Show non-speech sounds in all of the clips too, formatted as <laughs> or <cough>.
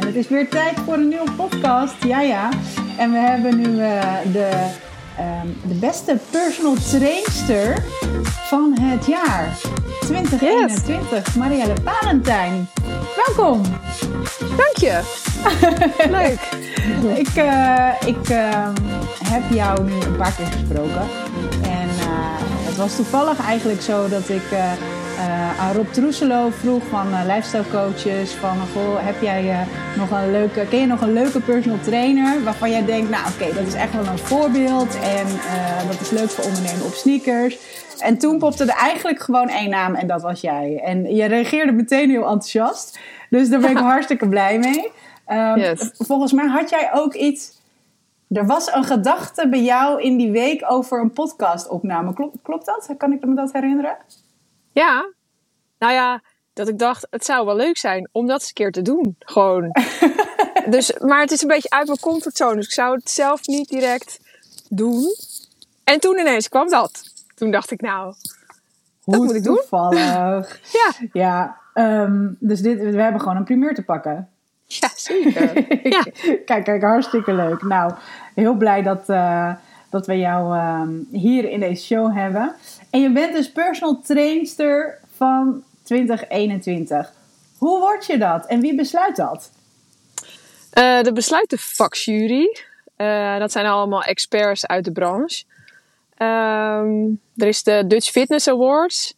En het is weer tijd voor een nieuwe podcast. Ja, ja. En we hebben nu uh, de, um, de beste personal trainster van het jaar 2021, yes. Marielle Valentijn. Welkom. Dank je. <laughs> Leuk. ik uh, ik uh, heb jou nu een paar keer gesproken. En uh, het was toevallig eigenlijk zo dat ik uh, aan Rob Troeselo vroeg van uh, lifestyle coaches van goh, heb jij uh, nog een leuke, ken je nog een leuke personal trainer waarvan jij denkt, nou oké, okay, dat is echt wel een voorbeeld en dat is leuk voor ondernemen op sneakers. En toen popte er eigenlijk gewoon één naam en dat was jij. En je reageerde meteen heel enthousiast, dus daar ben ik <laughs> hartstikke blij mee. Yes. Volgens mij had jij ook iets. Er was een gedachte bij jou in die week over een podcastopname. Klopt, klopt dat? Kan ik me dat herinneren? Ja, nou ja, dat ik dacht, het zou wel leuk zijn om dat eens een keer te doen. Gewoon. <laughs> dus, maar het is een beetje uit mijn comfortzone, dus ik zou het zelf niet direct doen. En toen ineens kwam dat. Toen dacht ik, nou, Hoe dat moet ik toevallig. doen. <laughs> ja. Ja, um, dus dit, we hebben gewoon een primeur te pakken. Ja, zeker. <laughs> ja. kijk, kijk, hartstikke leuk. Nou, heel blij dat, uh, dat we jou uh, hier in deze show hebben. En je bent dus personal trainster van 2021. Hoe word je dat en wie besluit dat? Uh, de besluit de vakjury. Uh, dat zijn allemaal experts uit de branche. Um, er is de Dutch Fitness Awards.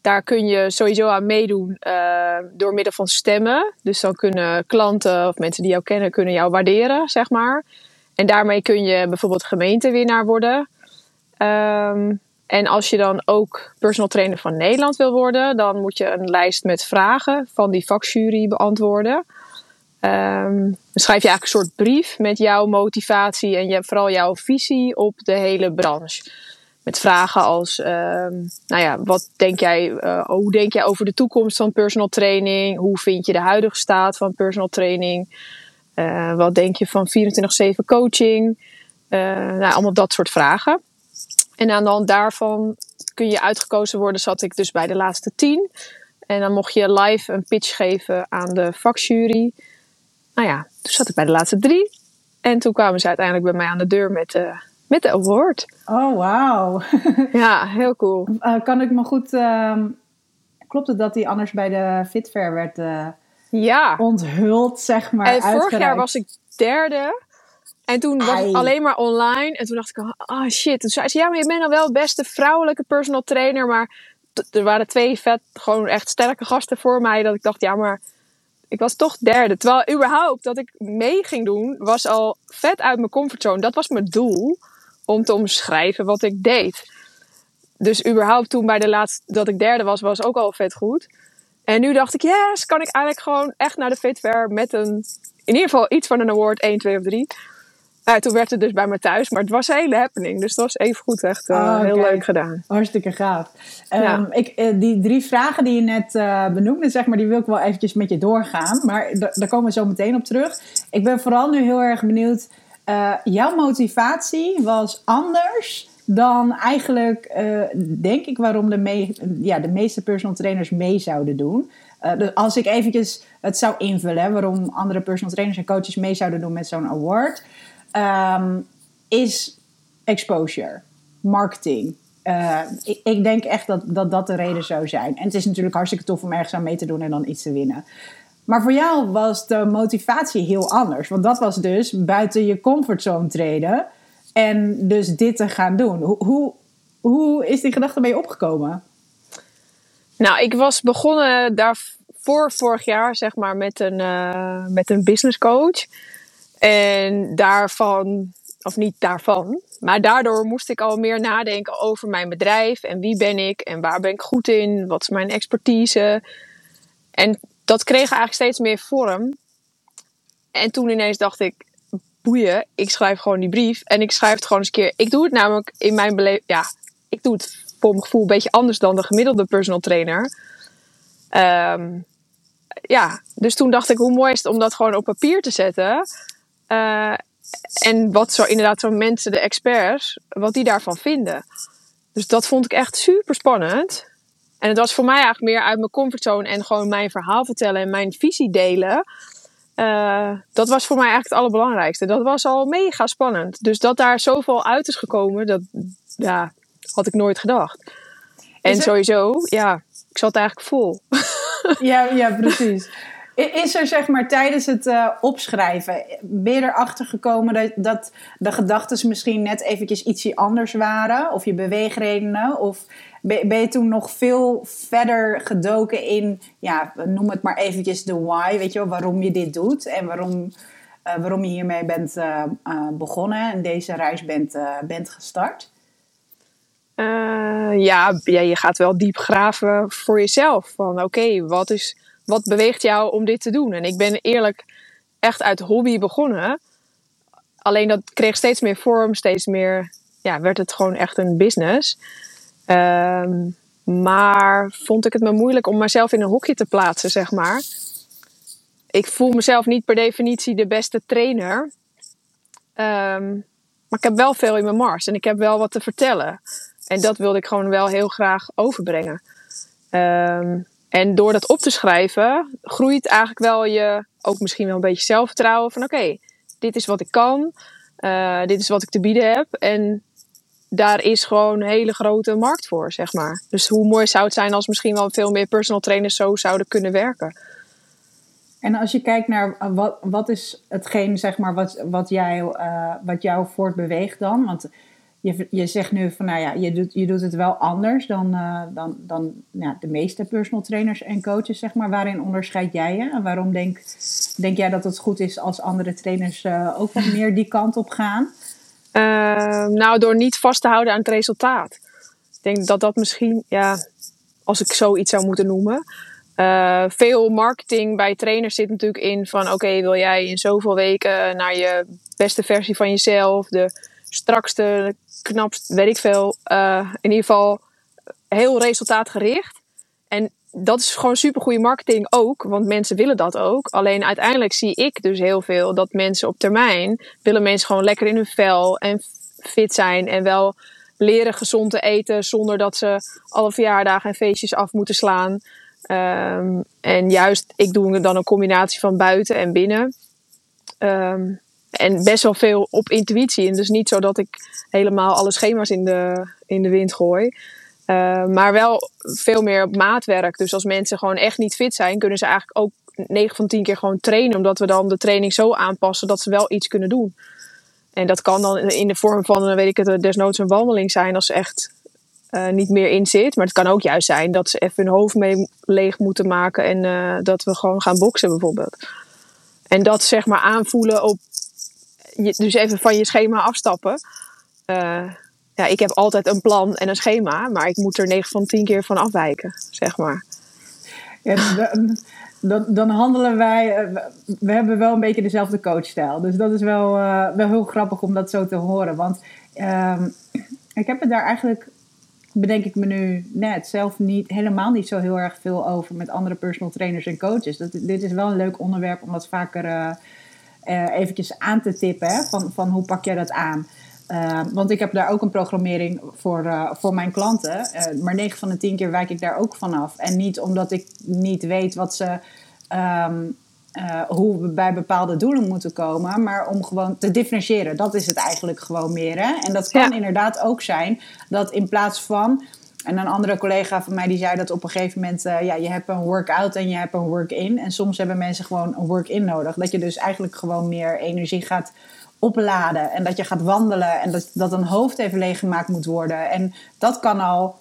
Daar kun je sowieso aan meedoen uh, door middel van stemmen. Dus dan kunnen klanten of mensen die jou kennen, kunnen jou waarderen, zeg maar. En daarmee kun je bijvoorbeeld gemeentewinnaar worden. Um, en als je dan ook personal trainer van Nederland wil worden, dan moet je een lijst met vragen van die vakjury beantwoorden. Um, dan schrijf je eigenlijk een soort brief met jouw motivatie en je, vooral jouw visie op de hele branche. Met vragen als, um, nou ja, wat denk jij, uh, hoe denk jij over de toekomst van personal training? Hoe vind je de huidige staat van personal training? Uh, wat denk je van 24-7 coaching? Uh, nou, allemaal dat soort vragen. En aan de hand daarvan kun je uitgekozen worden, zat ik dus bij de laatste tien. En dan mocht je live een pitch geven aan de vakjury. Nou ja, toen zat ik bij de laatste drie. En toen kwamen ze uiteindelijk bij mij aan de deur met, uh, met de award. Oh, wauw. <laughs> ja, heel cool. Uh, kan ik me goed... Uh, klopt het dat die anders bij de Fitfair werd ja. onthuld, zeg maar, En vorig jaar was ik derde. En toen was het alleen maar online. En toen dacht ik, ah oh shit. Toen zei ze, ja, maar je bent dan wel de beste vrouwelijke personal trainer. Maar er waren twee vet, gewoon echt sterke gasten voor mij. Dat ik dacht, ja, maar ik was toch derde. Terwijl überhaupt dat ik mee ging doen, was al vet uit mijn comfortzone. Dat was mijn doel, om te omschrijven wat ik deed. Dus überhaupt toen bij de laatste, dat ik derde was, was ook al vet goed. En nu dacht ik, yes, kan ik eigenlijk gewoon echt naar de Fitfair met een, in ieder geval iets van een award, 1, 2 of 3. Nou, toen werd het dus bij me thuis, maar het was een hele happening. Dus het was even goed echt uh, oh, heel leuk gedaan. Hartstikke gaaf. Ja. Um, ik, uh, die drie vragen die je net uh, benoemde, zeg maar, die wil ik wel eventjes met je doorgaan. Maar daar komen we zo meteen op terug. Ik ben vooral nu heel erg benieuwd. jouw motivatie was anders dan eigenlijk, denk ik, waarom de, mee, ja, de meeste personal trainers mee zouden doen. dus als ik eventjes het zou invullen, hè, waarom andere personal trainers en coaches mee zouden doen met zo'n award um, is exposure, marketing. Uh, ik, ik, denk echt dat, dat dat de reden zou zijn. En het is natuurlijk hartstikke tof om ergens aan mee te doen en dan iets te winnen. Maar voor jou was de motivatie heel anders. Want dat was dus buiten je comfortzone treden. En dus dit te gaan doen. Hoe, hoe, hoe is die gedachte bij je opgekomen? Nou, ik was begonnen daarvoor vorig jaar, zeg maar, met een, uh, met een business coach. En daarvan, of niet daarvan, maar daardoor moest ik al meer nadenken over mijn bedrijf en wie ben ik en waar ben ik goed in, wat is mijn expertise. En dat kreeg eigenlijk steeds meer vorm. En toen ineens dacht ik, ik schrijf gewoon die brief en ik schrijf het gewoon eens een keer. Ik doe het namelijk in mijn beleving, ja, ik doe het voor mijn gevoel een beetje anders dan de gemiddelde personal trainer. Um, ja, dus toen dacht ik, hoe mooi is het om dat gewoon op papier te zetten. Uh, en wat zo inderdaad zo mensen, de experts, wat die daarvan vinden. Dus dat vond ik echt super spannend. En het was voor mij eigenlijk meer uit mijn comfortzone en gewoon mijn verhaal vertellen en mijn visie delen. Uh, dat was voor mij eigenlijk het allerbelangrijkste. Dat was al mega spannend. Dus dat daar zoveel uit is gekomen, dat ja, had ik nooit gedacht. En sowieso, ja, ik zat eigenlijk vol. <laughs> Ja, ja precies. Is er zeg maar tijdens het uh, opschrijven, ben je erachter gekomen dat, dat de gedachten misschien net eventjes ietsje anders waren? Of je beweegredenen? Of ben, je toen nog veel verder gedoken in, ja, noem het maar eventjes de why, weet je wel, waarom je dit doet en waarom, uh, waarom je hiermee bent uh, begonnen en deze reis bent, bent gestart? ja, ja, je gaat wel diep graven voor jezelf. Van oké, wat is wat beweegt jou om dit te doen? En ik ben eerlijk echt uit hobby begonnen. Alleen dat kreeg steeds meer vorm, steeds meer, ja, werd het gewoon echt een business. Um, maar vond ik het me moeilijk om mezelf in een hokje te plaatsen, zeg maar. Ik voel mezelf niet per definitie de beste trainer. Um, maar ik heb wel veel in mijn mars en ik heb wel wat te vertellen. En dat wilde ik gewoon wel heel graag overbrengen. Um, en door dat op te schrijven, groeit eigenlijk wel je ook misschien wel een beetje zelfvertrouwen van oké, dit is wat ik kan, uh, dit is wat ik te bieden heb. En daar is gewoon een hele grote markt voor, zeg maar. Dus hoe mooi zou het zijn als misschien wel veel meer personal trainers zo zouden kunnen werken. En als je kijkt naar wat, wat is hetgeen, zeg maar, wat, wat, jij, uh, wat jou voortbeweegt dan? Want je, je zegt nu van, nou ja, je doet, je doet het wel anders dan, uh, dan, dan ja, de meeste personal trainers en coaches, zeg maar. Waarin onderscheid jij je? En waarom denk, denk jij dat het goed is als andere trainers uh, ook wat meer die kant op gaan? Uh, nou, door niet vast te houden aan het resultaat. Ik denk dat dat misschien, ja, als ik zoiets zou moeten noemen. Uh, veel marketing bij trainers zit natuurlijk in van oké, wil jij in zoveel weken naar je beste versie van jezelf, de strakste, knapst, weet ik veel. Uh, in ieder geval heel resultaatgericht. En dat is gewoon super goede marketing ook, want mensen willen dat ook. Alleen uiteindelijk zie ik dus heel veel dat mensen op termijn willen mensen gewoon lekker in hun vel en fit zijn en wel leren gezond te eten zonder dat ze alle verjaardagen en feestjes af moeten slaan. Um, en juist, ik doe dan een combinatie van buiten en binnen. Um, en best wel veel op intuïtie. En dus niet zo dat ik helemaal alle schema's in de, in de wind gooi. Uh, maar wel veel meer op maatwerk. Dus als mensen gewoon echt niet fit zijn, kunnen ze eigenlijk ook 9 van 10 keer gewoon trainen. Omdat we dan de training zo aanpassen dat ze wel iets kunnen doen. En dat kan dan in de vorm van, weet ik het, desnoods een wandeling zijn als ze echt niet meer in zit. Maar het kan ook juist zijn dat ze even hun hoofd mee leeg moeten maken en dat we gewoon gaan boksen bijvoorbeeld. En dat zeg maar aanvoelen op dus even van je schema afstappen. Uh, ja, ik heb altijd een plan en een schema, maar ik moet er 9 van 10 keer van afwijken, zeg maar. Ja, <laughs> dan, dan, handelen wij, eh, we hebben wel een beetje dezelfde coachstijl. Dus dat is wel, uh, wel heel grappig om dat zo te horen. Want uh, ik heb het daar eigenlijk, bedenk ik me nu net, zelf niet, helemaal niet zo heel erg veel over met andere personal trainers en coaches. Dat, dit is wel een leuk onderwerp om dat vaker uh, eventjes aan te tippen. Hè, van, van hoe pak jij dat aan? Uh, want ik heb daar ook een programmering voor, uh, voor mijn klanten. Uh, maar 9 van de 10 keer wijk ik daar ook vanaf. En niet omdat ik niet weet wat ze, um, hoe we bij bepaalde doelen moeten komen. Maar om gewoon te differentiëren. Dat is het eigenlijk gewoon meer. Hè? En dat kan inderdaad ook zijn dat in plaats van en een andere collega van mij die zei dat op een gegeven moment, uh, ja, je hebt een workout en je hebt een work-in. En soms hebben mensen gewoon een work-in nodig. Dat je dus eigenlijk gewoon meer energie gaat opladen en dat je gaat wandelen en dat, dat een hoofd even leeggemaakt moet worden. En dat kan al,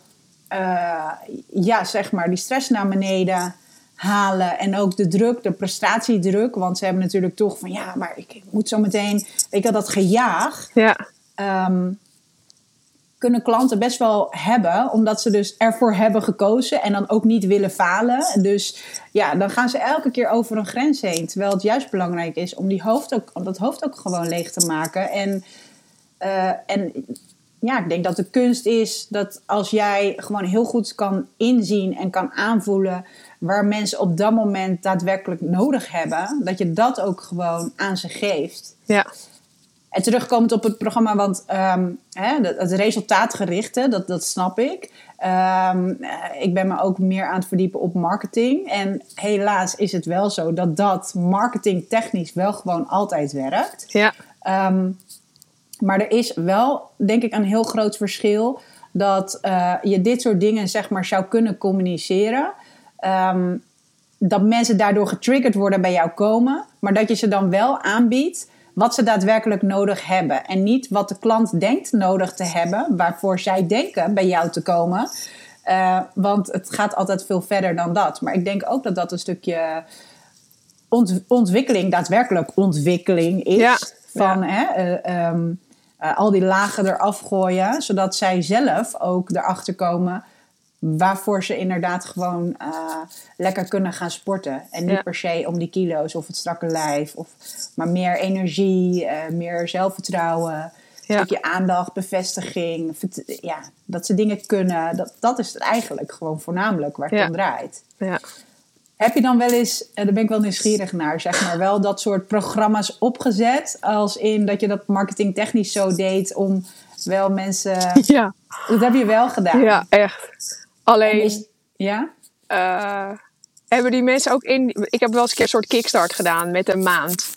uh, ja, zeg maar, die stress naar beneden halen. En ook de druk, de prestatiedruk. Want ze hebben natuurlijk toch van, ja, maar ik moet zo meteen, ik had dat gejaag. Ja. Um, kunnen klanten best wel hebben, omdat ze dus ervoor hebben gekozen en dan ook niet willen falen. Dus ja, dan gaan ze elke keer over een grens heen. Terwijl het juist belangrijk is om, die hoofd ook, om dat hoofd ook gewoon leeg te maken. En, uh, en ja, ik denk dat de kunst is dat als jij gewoon heel goed kan inzien en kan aanvoelen waar mensen op dat moment daadwerkelijk nodig hebben, dat je dat ook gewoon aan ze geeft. Ja. En terugkomend op het programma, want ehm, hè, het resultaatgerichte, dat, dat snap ik. Ehm, eh, ik ben me ook meer aan het verdiepen op marketing. En helaas is het wel zo dat dat marketingtechnisch wel gewoon altijd werkt. Ja. Ehm, maar er is wel, denk ik, een heel groot verschil dat uh, je dit soort dingen zeg maar zou kunnen communiceren. Um, dat mensen daardoor getriggerd worden bij jou komen, maar dat je ze dan wel aanbiedt wat ze daadwerkelijk nodig hebben. En niet wat de klant denkt nodig te hebben, waarvoor zij denken bij jou te komen. Uh, want het gaat altijd veel verder dan dat. Maar ik denk ook dat dat een stukje ont ontwikkeling, daadwerkelijk ontwikkeling is. Ja. Van Hè, uh, um, uh, al die lagen eraf gooien, zodat zij zelf ook erachter komen waarvoor ze inderdaad gewoon uh, lekker kunnen gaan sporten. En niet per se om die kilo's of het strakke lijf, of, maar meer energie, uh, meer zelfvertrouwen. Ja. Stukje aandacht, bevestiging. Ja, dat ze dingen kunnen. Dat, dat is het eigenlijk gewoon voornamelijk waar het ja. om draait. Ja. Heb je dan wel eens, daar ben ik wel nieuwsgierig naar, zeg maar, wel dat soort programma's opgezet? Als in dat je dat marketingtechnisch zo deed om wel mensen. Ja. Dat heb je wel gedaan. Ja, echt. Alleen. Is, ja? Uh, hebben die mensen ook in. Ik heb wel eens een keer een soort kickstart gedaan met een maand.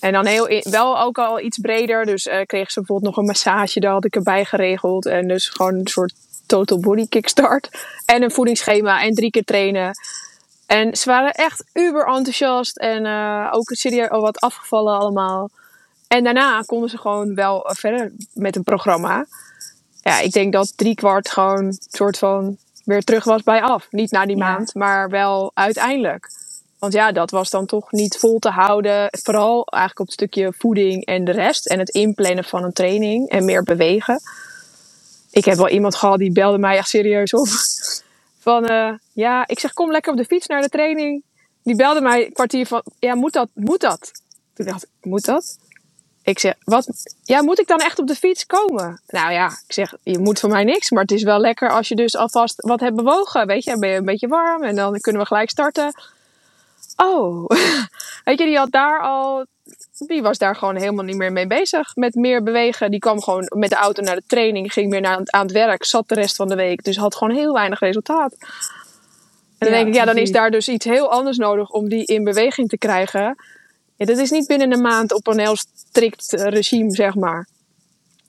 En dan heel in, wel ook al iets breder. Dus uh, kregen ze bijvoorbeeld nog een massage, daar had ik erbij geregeld. En dus gewoon een soort total body kickstart. En een voedingsschema en drie keer trainen. En ze waren echt uber enthousiast en uh, ook serieus al wat afgevallen allemaal. En daarna konden ze gewoon wel verder met een programma. Ja, ik denk dat drie kwart gewoon een soort van weer terug was bij af. Niet na die ja. maand, maar wel uiteindelijk. Want ja, dat was dan toch niet vol te houden. Vooral eigenlijk op het stukje voeding en de rest. En het inplannen van een training en meer bewegen. Ik heb wel iemand gehad die belde mij echt serieus op. <laughs> Van uh, ja, ik zeg kom lekker op de fiets naar de training. Die belde mij een kwartier van ja, moet dat? Moet dat? Toen dacht ik, moet dat? Ik zeg, wat? Ja, moet ik dan echt op de fiets komen? Nou ja, ik zeg, je moet voor mij niks. Maar het is wel lekker als je dus alvast wat hebt bewogen. Weet je, dan ben je een beetje warm en dan kunnen we gelijk starten. Oh, <laughs> weet je, die had daar al... Die was daar gewoon helemaal niet meer mee bezig. Met meer bewegen. Die kwam gewoon met de auto naar de training. Ging weer naar, aan het werk. Zat de rest van de week. Dus had gewoon heel weinig resultaat. En dan ja, denk ik, ja, dan is daar dus iets heel anders nodig om die in beweging te krijgen. Ja, dat is niet binnen een maand op een heel strikt regime, zeg maar.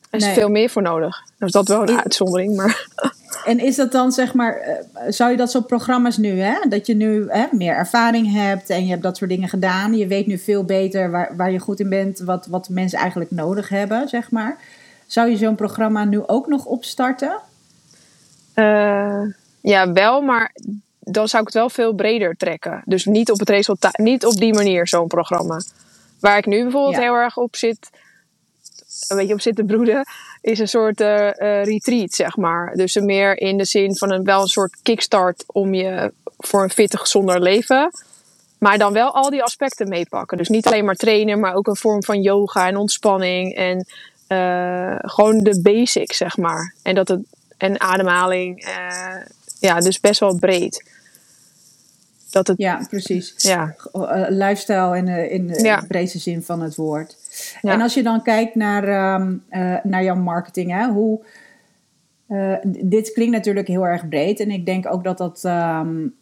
Er is nee. veel meer voor nodig. Dus dat wel een uitzondering, maar... <laughs> En is dat dan, zeg maar, zou je dat soort programma's nu, hè? Dat je nu hè, meer ervaring hebt en je hebt dat soort dingen gedaan. Je weet nu veel beter waar, waar je goed in bent, wat, wat mensen eigenlijk nodig hebben, zeg maar. Zou je zo'n programma nu ook nog opstarten? Uh, ja, wel, maar dan zou ik het wel veel breder trekken. Dus niet op het resultaat, niet op die manier zo'n programma. Waar ik nu bijvoorbeeld ja. heel erg op zit, een beetje op zit te broeden, is een soort uh, uh, retreat, zeg maar. Dus meer in de zin van een, wel een soort kickstart om je voor een fitte, gezonder leven. Maar dan wel al die aspecten meepakken. Dus niet alleen maar trainen, maar ook een vorm van yoga en ontspanning. En uh, gewoon de basics, zeg maar. En, dat het, en ademhaling. Ja, dus best wel breed. Dat het, ja, precies. Ja. Uh, lifestyle in, de, in de breedste zin van het woord. Ja. En als je dan kijkt naar, um, uh, naar jouw marketing, hè, hoe, uh, dit klinkt natuurlijk heel erg breed. En ik denk ook dat, dat, um,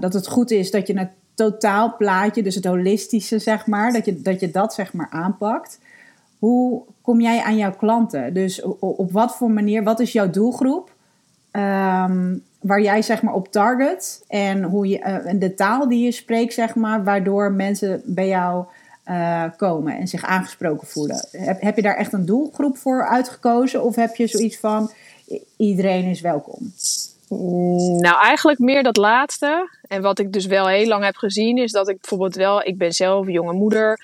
dat het goed is dat je een totaalplaatje, dus het holistische, zeg maar, dat je dat, je dat zeg maar aanpakt. Hoe kom jij aan jouw klanten? Dus op, op wat voor manier, wat is jouw doelgroep? Um, waar jij zeg maar op target en hoe je, uh, de taal die je spreekt, zeg maar, waardoor mensen bij jou uh, komen en zich aangesproken voelen. Heb, heb je daar echt een doelgroep voor uitgekozen of heb je zoiets van iedereen is welkom? Nou, eigenlijk meer dat laatste. En wat ik dus wel heel lang heb gezien, is dat ik bijvoorbeeld wel, ik ben zelf jonge moeder.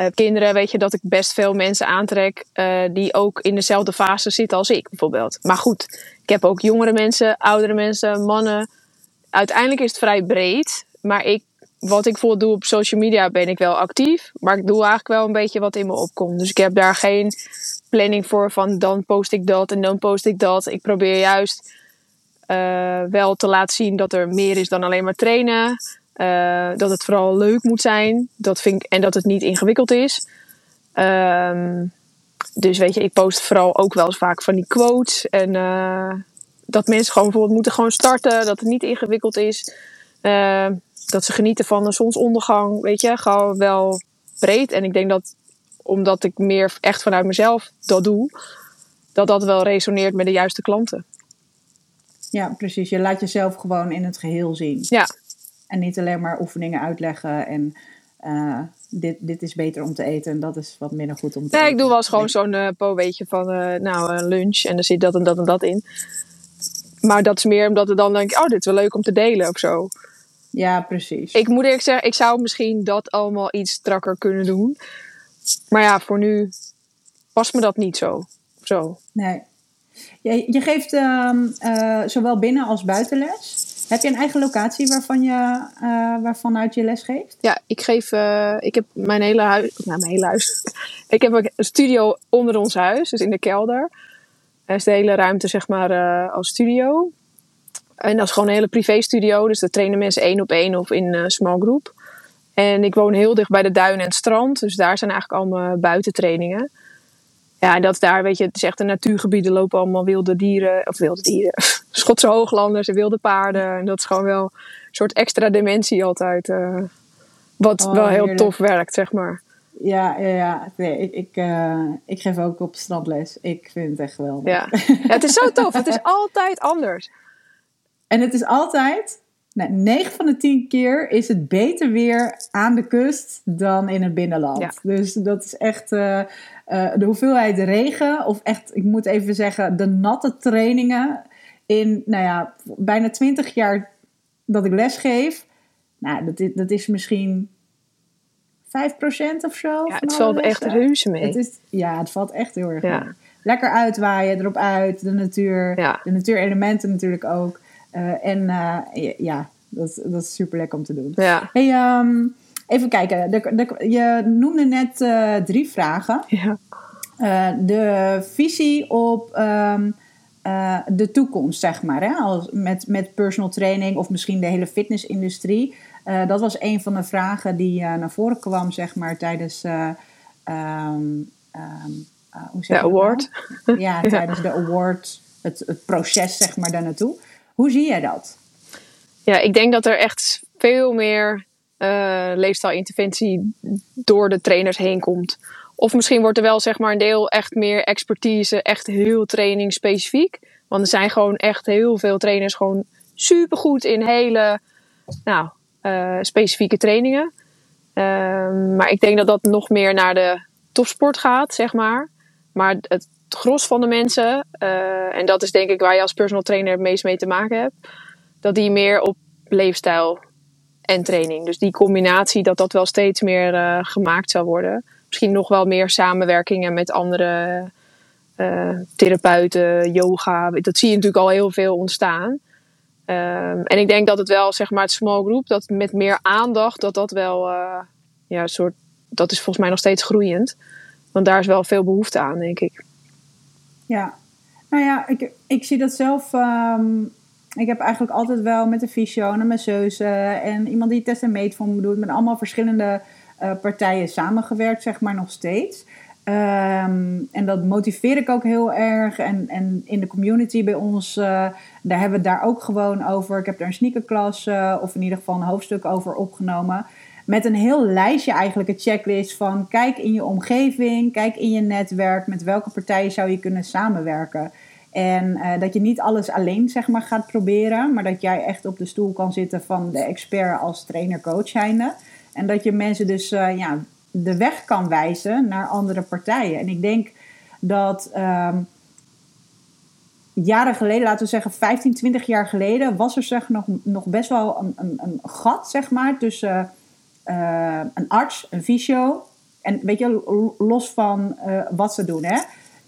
Uh, kinderen, weet je, dat ik best veel mensen aantrek uh, die ook in dezelfde fase zitten als ik, bijvoorbeeld. Maar goed, ik heb ook jongere mensen, oudere mensen, mannen. Uiteindelijk is het vrij breed. Maar ik, wat ik bijvoorbeeld doe op social media, ben ik wel actief. Maar ik doe eigenlijk wel een beetje wat in me opkomt. Dus ik heb daar geen planning voor van dan post ik dat en dan post ik dat. Ik probeer juist uh, wel te laten zien dat er meer is dan alleen maar trainen. Uh, dat het vooral leuk moet zijn. Dat vind ik, en dat het niet ingewikkeld is. Um, dus weet je, ik post vooral ook wel eens vaak van die quotes. En uh, dat mensen gewoon bijvoorbeeld moeten gewoon starten. Dat het niet ingewikkeld is. Uh, dat ze genieten van de zonsondergang. Weet je, gewoon wel breed. En ik denk dat omdat ik meer echt vanuit mezelf dat doe, dat dat wel resoneert met de juiste klanten. Ja, precies. Je laat jezelf gewoon in het geheel zien. Ja. En niet alleen maar oefeningen uitleggen en uh, dit, dit is beter om te eten en dat is wat minder goed om te nee, eten. ik doe wel eens gewoon zo'n uh, po beetje van, uh, nou, een lunch en er zit dat en dat en dat in. Maar dat is meer omdat ik dan denk, oh, dit is wel leuk om te delen of zo. Ja, precies. Ik moet eerlijk zeggen, ik zou misschien dat allemaal iets strakker kunnen doen. Maar ja, voor nu past me dat niet zo. zo. Nee. Je, je geeft uh, zowel binnen als buitenles. Heb je een eigen locatie waarvan je, uh, waarvan uit je les geeft? Ja, ik geef. Uh, ik heb mijn hele huis. Nou, mijn hele huis. <laughs> ik heb een studio onder ons huis, dus in de kelder. Dat is de hele ruimte, zeg maar, uh, als studio. En dat is gewoon een hele privé studio. Dus daar trainen mensen één op één of in small group. En ik woon heel dicht bij de duin en het strand. Dus daar zijn eigenlijk allemaal buitentrainingen. Ja, en dat daar, weet je, het is echt een natuurgebied. Er lopen allemaal wilde dieren, of wilde dieren, <laughs> Schotse hooglanders en wilde paarden. En dat is gewoon wel een soort extra dimensie altijd. Uh, wat oh, wel heel heerlijk. tof werkt, zeg maar. Ja, ja, ja. Nee, ik, ik, uh, ik geef ook op strandles. Ik vind het echt geweldig. Ja. ja, het is zo tof. Het is altijd anders. En het is altijd, nou, 9 van de 10 keer is het beter weer aan de kust dan in het binnenland. Ja. Dus dat is echt uh, uh, de hoeveelheid regen, of echt, ik moet even zeggen, de natte trainingen in, nou ja, bijna 20 jaar dat ik les geef. Nou, dat is, dat is misschien 5% of zo. Ja, het valt echt reuze mee. Het is, ja, het valt echt heel erg ja. mee. Lekker uitwaaien, erop uit, de natuur, ja. de natuurelementen natuurlijk ook. Uh, en uh, ja, dat, dat is super lekker om te doen. Ja. Hey, um, even kijken. De, de, je noemde net uh, drie vragen. Ja. de visie op um, de toekomst, zeg maar. Hè? Als, met, met personal training of misschien de hele fitnessindustrie. dat was een van de vragen die naar voren kwam, zeg maar, tijdens... Um, hoe zeg de award. Nou? <laughs> Ja, tijdens de award, het, het proces, zeg maar, daar naartoe. Hoe zie jij dat? Ja, ik denk dat er echt veel meer uh, leefstijlinterventie door de trainers heen komt. Of misschien wordt er wel zeg maar een deel echt meer expertise, echt heel training specifiek. Want er zijn gewoon echt heel veel trainers gewoon supergoed in hele nou, uh, specifieke trainingen. Uh, maar ik denk dat dat nog meer naar de topsport gaat, zeg maar. Maar het gros van de mensen, uh, en dat is denk ik waar je als personal trainer het meest mee te maken hebt, dat die meer op leefstijl en training. Dus die combinatie, dat dat wel steeds meer uh, gemaakt zou worden. Misschien nog wel meer samenwerkingen met andere uh, therapeuten, yoga. Dat zie je natuurlijk al heel veel ontstaan. Um, en ik denk dat het wel, zeg maar, het small group, dat met meer aandacht, dat dat wel, uh, ja, soort, dat is volgens mij nog steeds groeiend. Want daar is wel veel behoefte aan, denk ik. Ja, nou ja, ik, ik zie dat zelf. Um, ik heb eigenlijk altijd wel met de fysio en een masseuse en iemand die test en meet voor me doet, met allemaal verschillende uh, partijen samengewerkt, zeg maar nog steeds. Um, en dat motiveer ik ook heel erg. En, en in de community bij ons, uh, daar hebben we het daar ook gewoon over. Ik heb daar een sneakerklas, uh, of in ieder geval een hoofdstuk over opgenomen. Met een heel lijstje eigenlijk, een checklist van kijk in je omgeving, kijk in je netwerk, met welke partijen zou je kunnen samenwerken. En uh, dat je niet alles alleen zeg maar, gaat proberen, maar dat jij echt op de stoel kan zitten van de expert als trainer-coach zijnde. En dat je mensen dus uh, ja, de weg kan wijzen naar andere partijen. En ik denk dat um, jaren geleden, laten we zeggen 15, 20 jaar geleden, was er zeg, nog, nog best wel een, een, een gat zeg maar, tussen uh, een arts, een fysio. En weet je, los van wat ze doen, hè.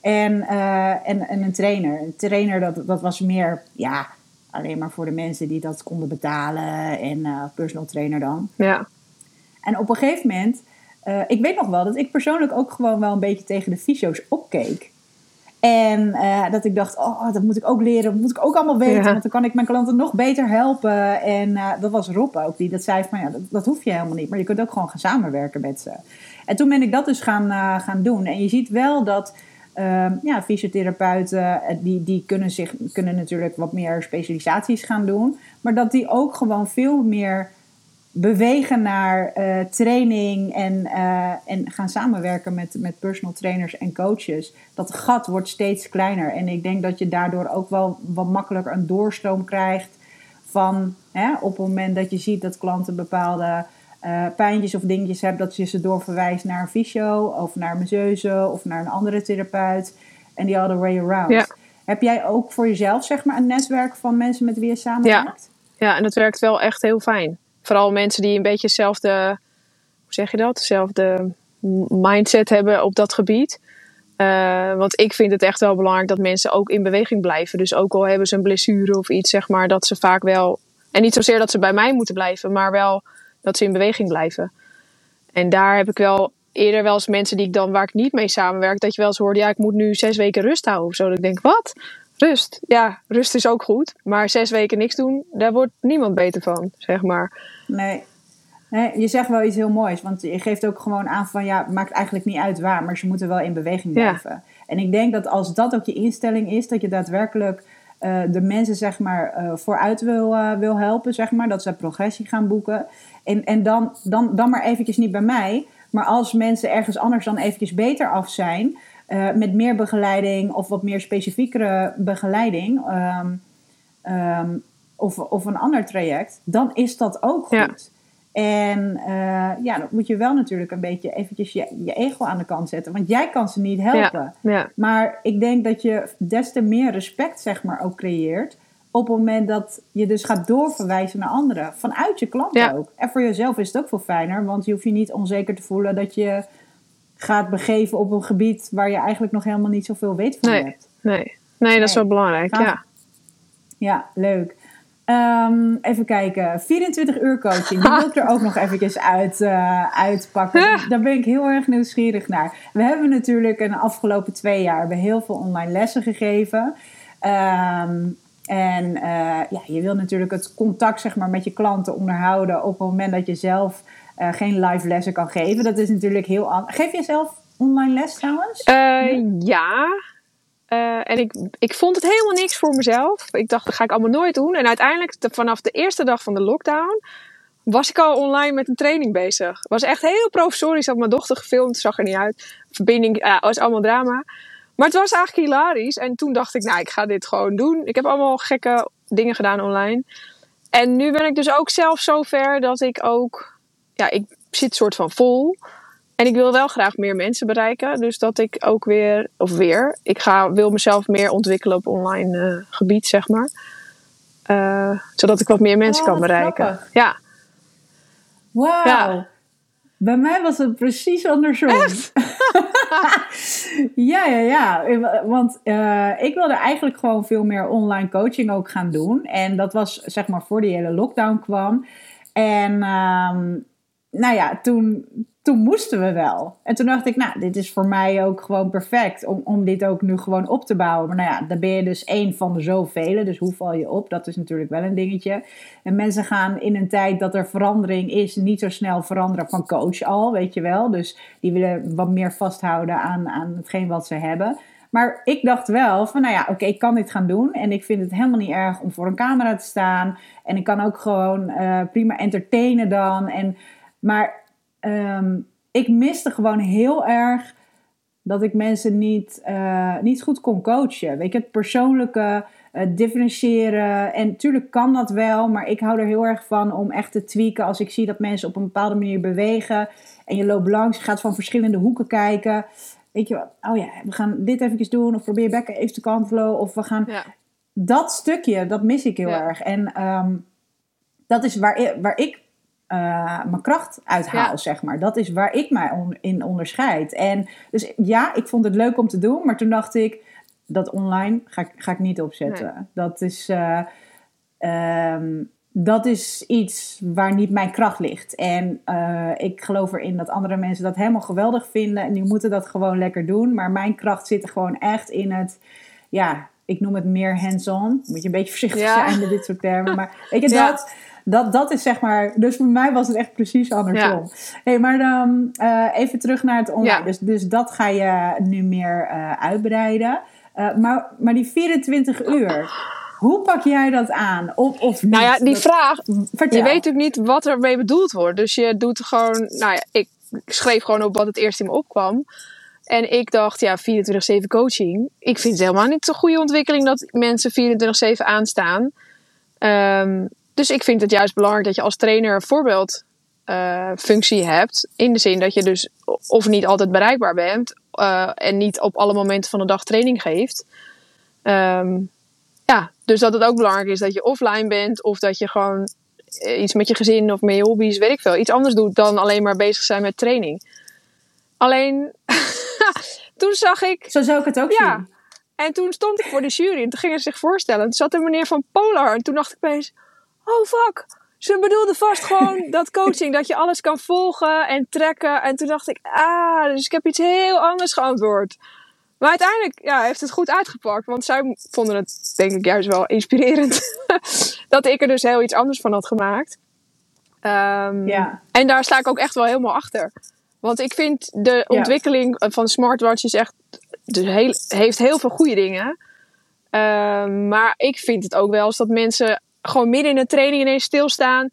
En, uh, en, en een trainer. Een trainer, dat, dat was meer, ja, alleen maar voor de mensen die dat konden betalen. En personal trainer dan. Ja. En op een gegeven moment, ik weet nog wel dat ik persoonlijk ook gewoon wel een beetje tegen de fysio's opkeek. En uh, dat ik dacht, oh, dat moet ik ook leren, dat moet ik ook allemaal weten. Ja. Want dan kan ik mijn klanten nog beter helpen. En uh, dat was Rob ook, die dat zei van, ja, dat, dat, hoef je helemaal niet. Maar je kunt ook gewoon gaan samenwerken met ze. En toen ben ik dat dus gaan, uh, gaan doen. En je ziet wel dat ja, fysiotherapeuten, eh, die, die kunnen, zich, kunnen natuurlijk wat meer specialisaties gaan doen. Maar dat die ook gewoon veel meer bewegen naar uh, training en, uh, en gaan samenwerken met, met personal trainers en coaches. Dat gat wordt steeds kleiner. En ik denk dat je daardoor ook wel wat makkelijker een doorstroom krijgt van hè, op het moment dat je ziet dat klanten bepaalde uh, pijntjes of dingetjes hebben, dat je ze doorverwijst naar een fysio of naar een masseuse of naar een andere therapeut. En die other way around. Ja. Heb jij ook voor jezelf zeg maar een netwerk van mensen met wie je samenwerkt? Ja. ja, en dat werkt wel echt heel fijn. Vooral mensen die een beetje hetzelfde, hoe zeg je dat, dezelfde mindset hebben op dat gebied. Uh, want ik vind het echt wel belangrijk dat mensen ook in beweging blijven. Dus ook al hebben ze een blessure of iets, zeg maar, dat ze vaak wel. En niet zozeer dat ze bij mij moeten blijven, maar wel dat ze in beweging blijven. En daar heb ik wel eerder wel eens mensen die ik dan, waar ik niet mee samenwerk, dat je wel eens hoort, ja, ik moet nu zes weken rust houden of zo. Dat ik denk, wat? Rust? Ja, rust is ook goed. Maar zes weken niks doen, daar wordt niemand beter van, zeg maar. Nee. Nee, je zegt wel iets heel moois, want je geeft ook gewoon aan van ja, het maakt eigenlijk niet uit waar, maar ze moeten wel in beweging blijven. Ja. En ik denk dat als dat ook je instelling is, dat je daadwerkelijk uh, de mensen zeg maar uh, vooruit wil, uh, wil helpen, zeg maar, dat ze progressie gaan boeken. En, en dan, dan, dan maar eventjes niet bij mij, maar als mensen ergens anders dan eventjes beter af zijn, met meer begeleiding of wat meer specifiekere begeleiding. Um, um, of, of een ander traject, dan is dat ook goed. Ja. En uh, ja, dan moet je wel natuurlijk een beetje eventjes je, je, ego aan de kant zetten. Want jij kan ze niet helpen. Ja, ja. Maar ik denk dat je des te meer respect zeg maar ook creëert. Op het moment dat je dus gaat doorverwijzen naar anderen. Vanuit je klant ja. ook. En voor jezelf is het ook veel fijner. Want je hoeft je niet onzeker te voelen dat je gaat begeven op een gebied waar je eigenlijk nog helemaal niet zoveel weet van nee, hebt. Nee, nee, dat is wel belangrijk. Ja. ja, leuk. Um, even kijken, 24 uur coaching. Die wil ik er ook nog eventjes uit, uh, uitpakken. <laughs> Daar ben ik heel erg nieuwsgierig naar. We hebben natuurlijk in de afgelopen twee jaar heel veel online lessen gegeven. Um, en uh, ja, je wil natuurlijk het contact zeg maar, met je klanten onderhouden op het moment dat je zelf uh, geen live lessen kan geven. Dat is natuurlijk heel anders. Geef je zelf online les trouwens? ja, uh, en ik, ik vond het helemaal niks voor mezelf. Ik dacht, dat ga ik allemaal nooit doen. En uiteindelijk, vanaf de eerste dag van de lockdown, was ik al online met een training bezig. Was echt heel professorisch. Had mijn dochter gefilmd, zag er niet uit. Verbinding, was allemaal drama. Maar het was eigenlijk hilarisch. En toen dacht ik, nou, ik ga dit gewoon doen. Ik heb allemaal gekke dingen gedaan online. En nu ben ik dus ook zelf zo ver dat ik ook... Ja, ik zit soort van vol. En ik wil wel graag meer mensen bereiken. Dus dat ik ook weer, of weer, ik ga, wil mezelf meer ontwikkelen op online uh, gebied, zeg maar. Uh, zodat ik wat meer mensen oh, kan bereiken. Grappig. Ja. Wauw. Ja. Bij mij was het precies andersom. <laughs> ja, ja, ja. Want uh, ik wilde eigenlijk gewoon veel meer online coaching ook gaan doen. En dat was zeg maar voor die hele lockdown kwam. En um, nou ja, toen, toen moesten we wel. En toen dacht ik, nou, dit is voor mij ook gewoon perfect om, om dit ook nu gewoon op te bouwen. Maar nou ja, dan ben je dus één van de zoveel. Dus hoe val je op? Dat is natuurlijk wel een dingetje. En mensen gaan in een tijd dat er verandering is, niet zo snel veranderen van coach al, weet je wel. Dus die willen wat meer vasthouden aan, aan hetgeen wat ze hebben. Maar ik dacht wel van, nou ja, oké, ik kan dit gaan doen. En ik vind het helemaal niet erg om voor een camera te staan. En ik kan ook gewoon uh, prima entertainen dan. En, maar um, ik miste gewoon heel erg dat ik mensen niet, uh, niet goed kon coachen. Weet je, het persoonlijke uh, differentiëren. En natuurlijk kan dat wel, maar ik hou er heel erg van om echt te tweaken als ik zie dat mensen op een bepaalde manier bewegen. En je loopt langs, je gaat van verschillende hoeken kijken. Weet je, oh ja, we gaan dit even doen. Of probeer bekken even te kantelen. Of we gaan. Ja. Dat stukje, dat mis ik heel ja. erg. En um, dat is waar ik, waar ik uh, mijn kracht uithaal, ja. zeg maar. Dat is waar ik mij on, in onderscheid. En dus ja, ik vond het leuk om te doen, maar toen dacht ik, dat online ga ik, ga ik niet opzetten. Nee. Dat is. Uh, um, dat is iets waar niet mijn kracht ligt. En uh, ik geloof erin dat andere mensen dat helemaal geweldig vinden. En die moeten dat gewoon lekker doen. Maar mijn kracht zit er gewoon echt in het. Ja, ik noem het meer hands-on. Moet je een beetje <laughs> voorzichtig ja. zijn met dit soort termen. Maar weet je, ja. dat dat, dat is zeg maar. Dus voor mij was het echt precies andersom. Hey, maar dan even terug naar het online. Dus, dus dat ga je nu meer uitbreiden. maar, maar die 24 uur. Hoe pak jij dat aan? Of, of Nou ja, die vraag. Vertel. Je weet natuurlijk niet wat er mee bedoeld wordt. Dus je doet gewoon. Nou ja, ik schreef gewoon op wat het eerst in me opkwam. En ik dacht, ja, 24-7 coaching. Ik vind het helemaal niet zo'n goede ontwikkeling dat mensen 24-7 aanstaan. Um, dus ik vind het juist belangrijk dat je als trainer een voorbeeldfunctie uh, hebt. In de zin dat je dus of niet altijd bereikbaar bent uh, en niet op alle momenten van de dag training geeft. Um, ja, dus dat het ook belangrijk is dat je offline bent of dat je gewoon eh, iets met je gezin of met je hobby's, weet ik veel, iets anders doet dan alleen maar bezig zijn met training. Alleen, <laughs> toen zag ik. Zo zou ik het ook ja, zien. En toen stond ik voor de jury en toen gingen ze zich voorstellen. En toen zat een meneer van Polar en toen dacht ik opeens: oh fuck. Ze bedoelde vast gewoon <laughs> dat coaching, dat je alles kan volgen en trekken. En toen dacht ik, ah, dus ik heb iets heel anders geantwoord. Maar uiteindelijk ja, heeft het goed uitgepakt. Want zij vonden het, denk ik, juist wel inspirerend. <laughs> dat ik er dus heel iets anders van had gemaakt. Um, ja. En daar sta ik ook echt wel helemaal achter. Want ik vind de ontwikkeling van smartwatches echt. Dus heel, heeft heel veel goede dingen. Um, maar ik vind het ook wel eens dat mensen gewoon midden in een training ineens stilstaan.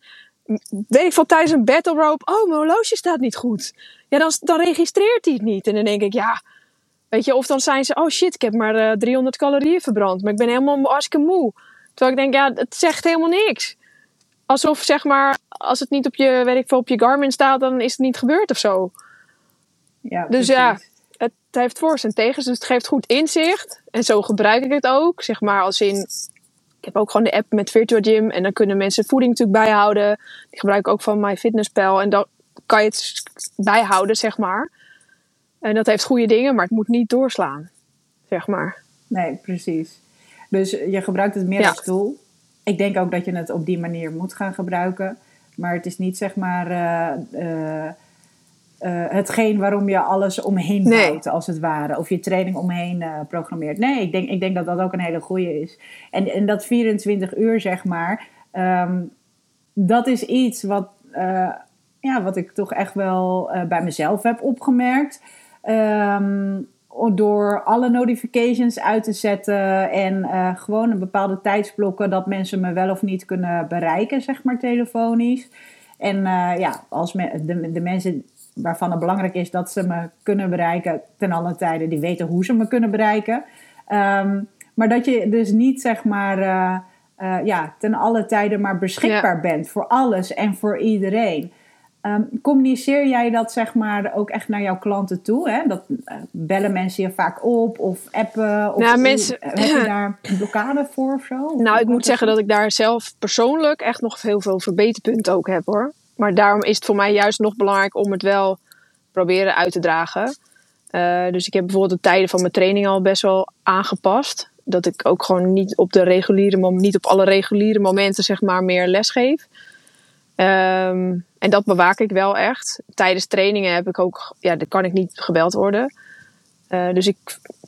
Weet ik van tijdens een battle rope. Oh, mijn horloge staat niet goed. Ja, dan, dan registreert hij het niet. En dan denk ik, ja Weet je, of dan zijn ze, oh shit, ik heb maar uh, eh, 300 calorieën verbrand, maar ik ben helemaal hartstikke moe. Terwijl ik denk, ja, het zegt helemaal niks. Alsof, zeg maar, als het niet op je, weet ik veel, op je Garmin staat, dan is het niet gebeurd of zo. Ja, dus ja, het heeft voor en tegens, dus het geeft goed inzicht. En zo gebruik ik het ook, zeg maar, als in... Ik heb ook gewoon de app met Virtual Gym en dan kunnen mensen voeding natuurlijk bijhouden. Die gebruik ik ook van MyFitnessPal en dan kan je het bijhouden, zeg maar. En dat heeft goede dingen, maar het moet niet doorslaan, zeg maar. Nee, precies. Dus je gebruikt het meer als tool. Ik denk ook dat je het op die manier moet gaan gebruiken. Maar het is niet zeg maar uh, uh, uh, hetgeen waarom je alles omheen bouwt, als het ware. Of je training omheen programmeert. Nee, ik denk, ik denk dat dat ook een hele goede is. En, en dat 24 uur, zeg maar, um, dat is iets wat, ja, wat ik toch echt wel bij mezelf heb opgemerkt. Um, door alle notifications uit te zetten en gewoon een bepaalde tijdsblokken dat mensen me wel of niet kunnen bereiken, zeg maar telefonisch. En ja, als me, de, de mensen waarvan het belangrijk is dat ze me kunnen bereiken ten alle tijden, die weten hoe ze me kunnen bereiken. Um, maar dat je dus niet zeg maar uh, ja, ten alle tijden maar beschikbaar bent voor alles en voor iedereen. Um, communiceer jij dat zeg maar ook echt naar jouw klanten toe? Hè? Dat, uh, bellen mensen je vaak op of appen? Of nou, mensen, heb je daar een blokkade voor of zo? Nou, ik moet zeggen dat ik daar zelf persoonlijk echt nog heel veel verbeterpunten ook heb hoor. Maar daarom is het voor mij juist nog belangrijk om het wel proberen uit te dragen. Uh, dus ik heb bijvoorbeeld de tijden van mijn training al best wel aangepast. Dat ik ook gewoon niet op de reguliere niet op alle reguliere momenten zeg maar meer les geef. Um, en dat bewaak ik wel echt. Tijdens trainingen heb ik ook, ja, dan kan ik niet gebeld worden. Uh, dus ik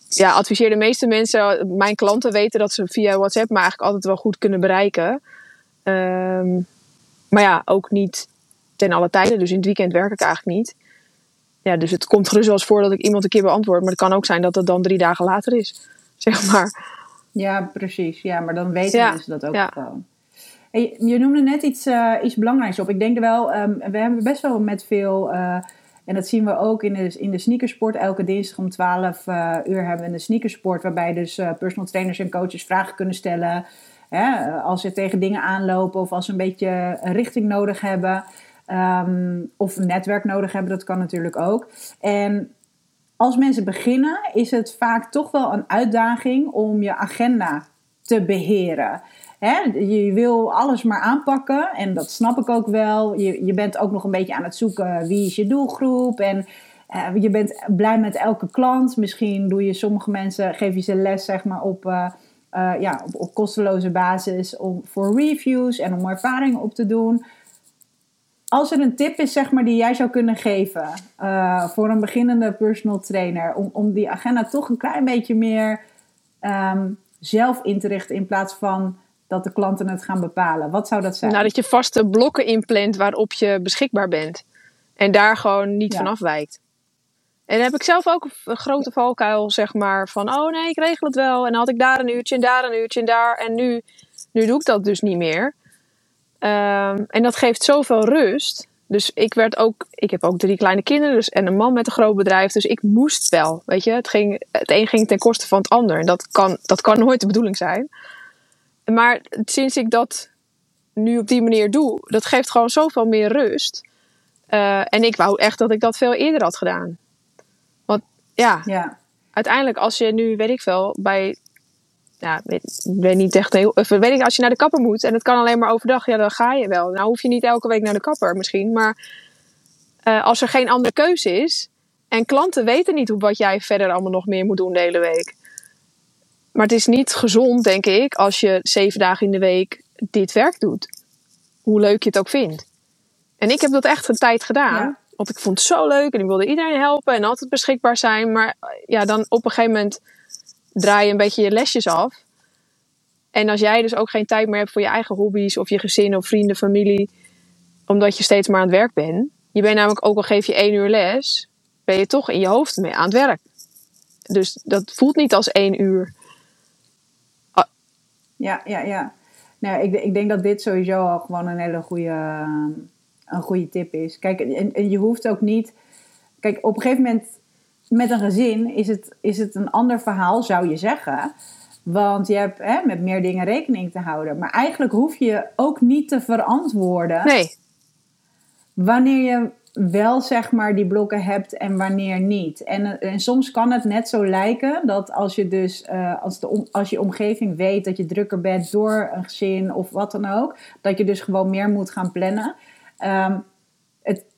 ja, adviseer de meeste mensen, mijn klanten weten dat ze via WhatsApp me eigenlijk altijd wel goed kunnen bereiken. Um, maar ja, ook niet ten alle tijden. Dus in het weekend werk ik eigenlijk niet. Ja, dus het komt gerust wel eens voor dat ik iemand een keer beantwoord. Maar het kan ook zijn dat het dan drie dagen later is, <laughs> zeg maar. Ja, precies. Ja, maar dan weten ja. mensen dat ook ja. gewoon. Je noemde net iets, uh, iets belangrijks op. Ik denk wel, um, we hebben best wel met veel, uh, en dat zien we ook in de, in de sneakersport. Elke dinsdag om 12 uh, eh, uur hebben we een sneakersport, waarbij dus personal trainers en coaches vragen kunnen stellen. Hè, als ze tegen dingen aanlopen of als ze een beetje richting nodig hebben. Um, of een netwerk nodig hebben, dat kan natuurlijk ook. En als mensen beginnen, is het vaak toch wel een uitdaging om je agenda te beheren. Je wil alles maar aanpakken en dat snap ik ook wel. Je, je bent ook nog een beetje aan het zoeken wie is je doelgroep en uh, je bent blij met elke klant. Misschien doe je sommige mensen, geef je ze les zeg maar op, uh, uh, ja, op, op, kosteloze basis om, voor reviews en om ervaringen op te doen. Als er een tip is zeg maar, die jij zou kunnen geven voor een beginnende personal trainer, om, om die agenda toch een klein beetje meer um, zelf in te richten in plaats van dat de klanten het gaan bepalen? Wat zou dat zijn? Nou, dat je vaste blokken inplant waarop je beschikbaar bent. En daar gewoon niet van afwijkt. En dan heb ik zelf ook een grote valkuil, zeg maar, van oh nee, ik regel het wel. En dan had ik daar een uurtje en daar een uurtje en daar. En nu, nu doe ik dat dus niet meer. Ehm, en dat geeft zoveel rust. Dus ik werd ook, ik heb ook drie kleine kinderen dus, en een man met een groot bedrijf. Dus ik moest wel, weet je. Het, ging, het een ging ten koste van het ander. En dat kan, dat kan <laughs> nooit de bedoeling zijn. Maar sinds ik dat nu op die manier doe, dat geeft gewoon zoveel meer rust. Uh, en ik wou echt dat ik dat veel eerder had gedaan. Want ja, ja. uiteindelijk als je nu, weet ik veel, bij ja, weet, weet niet echt heel. Of weet ik, als je naar de kapper moet en het kan alleen maar overdag, ja, dan ga je wel. Nou hoef je niet elke week naar de kapper misschien. Maar uh, als er geen andere keuze is. En klanten weten niet hoe, wat jij verder allemaal nog meer moet doen de hele week. Maar het is niet gezond, denk ik, als je zeven dagen in de week dit werk doet. Hoe leuk je het ook vindt. En ik heb dat echt een tijd gedaan. Want ik vond het zo leuk en ik wilde iedereen helpen en altijd beschikbaar zijn. Maar ja, dan op een gegeven moment draai je een beetje je lesjes af. En als jij dus ook geen tijd meer hebt voor je eigen hobby's of je gezin of vrienden, familie, omdat je steeds maar aan het werk bent. Je bent namelijk ook al geef je één uur les, ben je toch in je hoofd mee aan het werk. Dus dat voelt niet als één uur. Ah. Ja, ja, ja. Nou, ik, ik denk dat dit sowieso al gewoon een hele goede, een goede tip is. Kijk, en, en je hoeft ook niet. Kijk, op een gegeven moment met een gezin is het, is het een ander verhaal, zou je zeggen. Want je hebt hè, met meer dingen rekening te houden. Maar eigenlijk hoef je ook niet te verantwoorden. Nee. Wanneer je wel zeg maar die blokken hebt en wanneer niet. En, en soms kan het net zo lijken dat als je dus uh, als, de, als je omgeving weet dat je drukker bent door een gezin of wat dan ook, dat je dus gewoon meer moet gaan plannen. Um,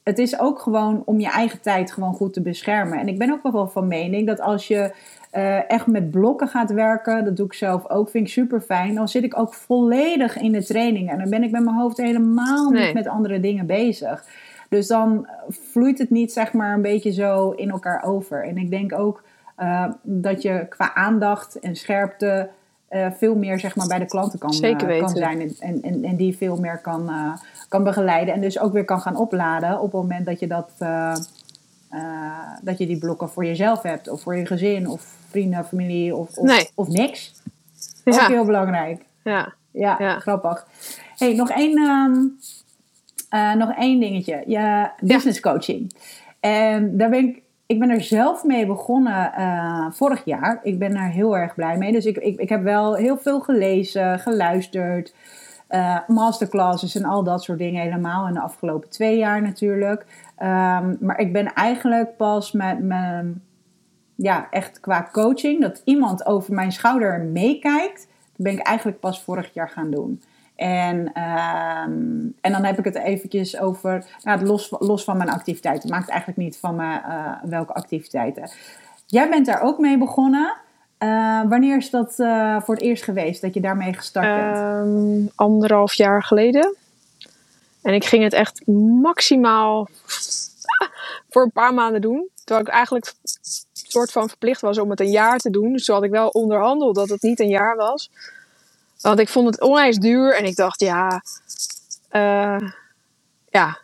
het is ook gewoon om je eigen tijd gewoon goed te beschermen. En ik ben ook wel van mening dat als je uh, echt met blokken gaat werken, dat doe ik zelf ook, vind ik super fijn. Dan zit ik ook volledig in de training en dan ben ik met mijn hoofd helemaal niet met andere dingen bezig. Dus dan vloeit het niet zeg maar een beetje zo in elkaar over. En ik denk ook uh, dat je qua aandacht en scherpte uh, veel meer zeg maar, bij de klanten kan, uh, kan zijn. En, en, en die veel meer kan, kan begeleiden. En dus ook weer kan gaan opladen op het moment dat je, dat, dat je die blokken voor jezelf hebt. Of voor je gezin of vrienden, familie of, of, nee. of niks. Dat is ook heel belangrijk. Ja. Ja, ja. grappig. hey, nog één, um, nog één dingetje. Je business coaching. En daar ben ik ik ben er zelf mee begonnen uh, vorig jaar. Ik ben daar heel erg blij mee. Dus ik, ik, ik heb wel heel veel gelezen, geluisterd. Uh, masterclasses en al dat soort dingen helemaal in de afgelopen twee jaar natuurlijk. Um, maar ik ben eigenlijk pas met mijn, ja, echt qua coaching, dat iemand over mijn schouder meekijkt, ben ik eigenlijk pas vorig jaar gaan doen. En, ehm, en dan heb ik het eventjes over, nou, los, los van mijn activiteiten. Het maakt eigenlijk niet van me uh, welke activiteiten. Jij bent daar ook mee begonnen. Uh, wanneer is dat uh, voor het eerst geweest dat je daarmee gestart bent? Um, anderhalf jaar geleden. En ik ging het echt maximaal voor een paar maanden doen. Terwijl ik eigenlijk soort van verplicht was om het een jaar te doen. Dus had ik wel onderhandeld dat het niet een jaar was. Want ik vond het onwijs duur en ik dacht, ja, uh, ja,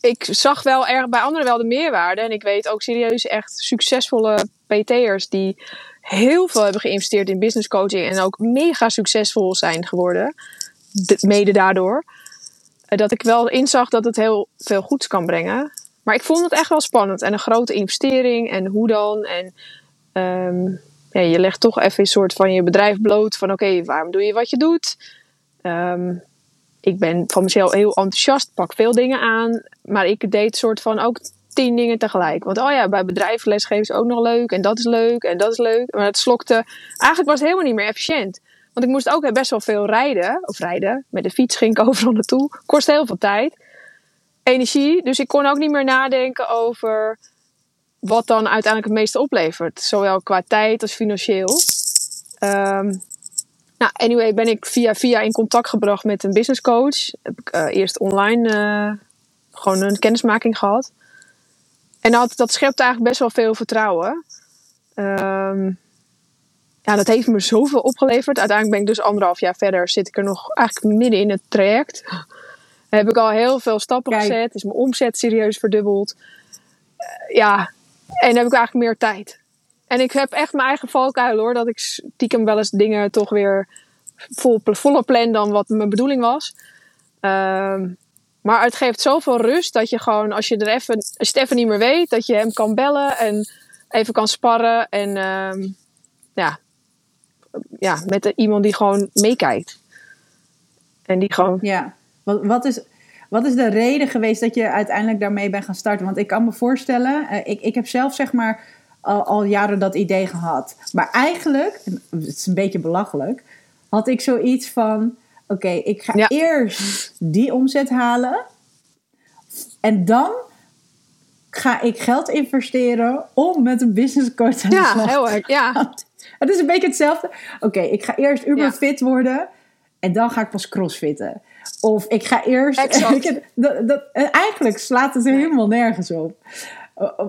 ik zag wel erg bij anderen wel de meerwaarde. En ik weet ook serieus echt succesvolle PT'ers die heel veel hebben geïnvesteerd in business coaching en ook mega succesvol zijn geworden. mede daardoor. Eh, dat ik wel inzag dat het heel veel goeds kan brengen. Maar ik vond het echt wel spannend en een grote investering en hoe dan. En um, ja, je legt toch even een soort van je bedrijf bloot. Van oké, waarom doe je wat je doet? Um, ik ben van mezelf heel enthousiast, pak veel dingen aan. Maar ik deed soort van ook tien dingen tegelijk. Want oh ja, bij bedrijven lesgeven is ook nog leuk. En dat is leuk en dat is leuk. Maar het slokte... Eigenlijk was het helemaal niet meer efficiënt. Want ik moest ook best wel veel rijden. Of rijden. Met de fiets ging ik <laughs> overal naartoe. Kost heel veel tijd. Energie. Dus ik kon ook niet meer nadenken over wat dan uiteindelijk het meeste oplevert. Zowel qua tijd als financieel. Um, nou, anyway, ben ik via via in contact gebracht met een business coach. Heb ik uh, eerst online uh, gewoon een kennismaking gehad. En dat, dat schept eigenlijk best wel veel vertrouwen. Um, ja, dat heeft me zoveel opgeleverd. Uiteindelijk ben ik dus anderhalf jaar verder. Zit ik er nog eigenlijk midden in het traject. heb ik al heel veel stappen gezet. Is mijn omzet serieus verdubbeld. Uh, ja, en heb ik eigenlijk meer tijd. En ik heb echt mijn eigen valkuil hoor. Dat ik stiekem wel eens dingen toch weer vol, voller plan dan wat mijn bedoeling was. Ehm, maar het geeft zoveel rust dat je gewoon, als je, er even, als je het even niet meer weet, dat je hem kan bellen en even kan sparren. En uh, ja, ja, met iemand die gewoon meekijkt. En die gewoon. Ja, wat, wat, is, wat is de reden geweest dat je uiteindelijk daarmee bent gaan starten? Want ik kan me voorstellen, uh, ik, ik heb zelf zeg maar al jaren dat idee gehad. Maar eigenlijk, het is een beetje belachelijk, had ik zoiets van: oké, ik ga eerst die omzet halen. En dan ga ik geld investeren om met een business coach te Ja, heel erg. Ja. Het is een beetje hetzelfde. Oké, ik ga eerst uber fit worden en dan ga ik pas crossfitten. Of ik ga eerst. <laughs> dat, dat, eigenlijk slaat het helemaal nergens op.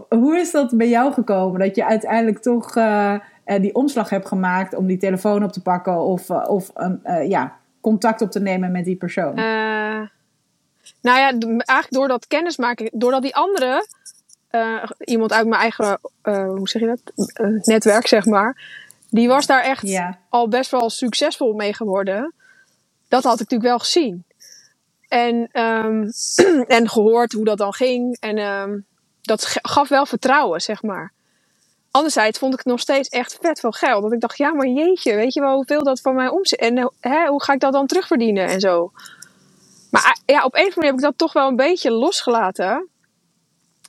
Hoe is dat bij jou gekomen? Dat je uiteindelijk toch uh, die omslag hebt gemaakt om die telefoon op te pakken of, uh, of uh, ja, contact op te nemen met die persoon? nou ja, eigenlijk door dat kennismaken, doordat die andere, iemand uit mijn eigen, hoe zeg je dat, netwerk zeg maar, die was daar echt ja. al best wel succesvol mee geworden. Dat had ik natuurlijk wel gezien. En, um, <clears throat> en gehoord hoe dat dan ging. En um, dat gaf wel vertrouwen, zeg maar. Anderzijds vond ik het nog steeds echt vet veel geld. Dat ik dacht, ja, maar jeetje, weet je wel hoeveel dat van mij omzet? En eh, hè, hoe ga ik dat dan terugverdienen en zo? Maar eh, ja, op een of andere manier heb ik dat toch wel een beetje losgelaten.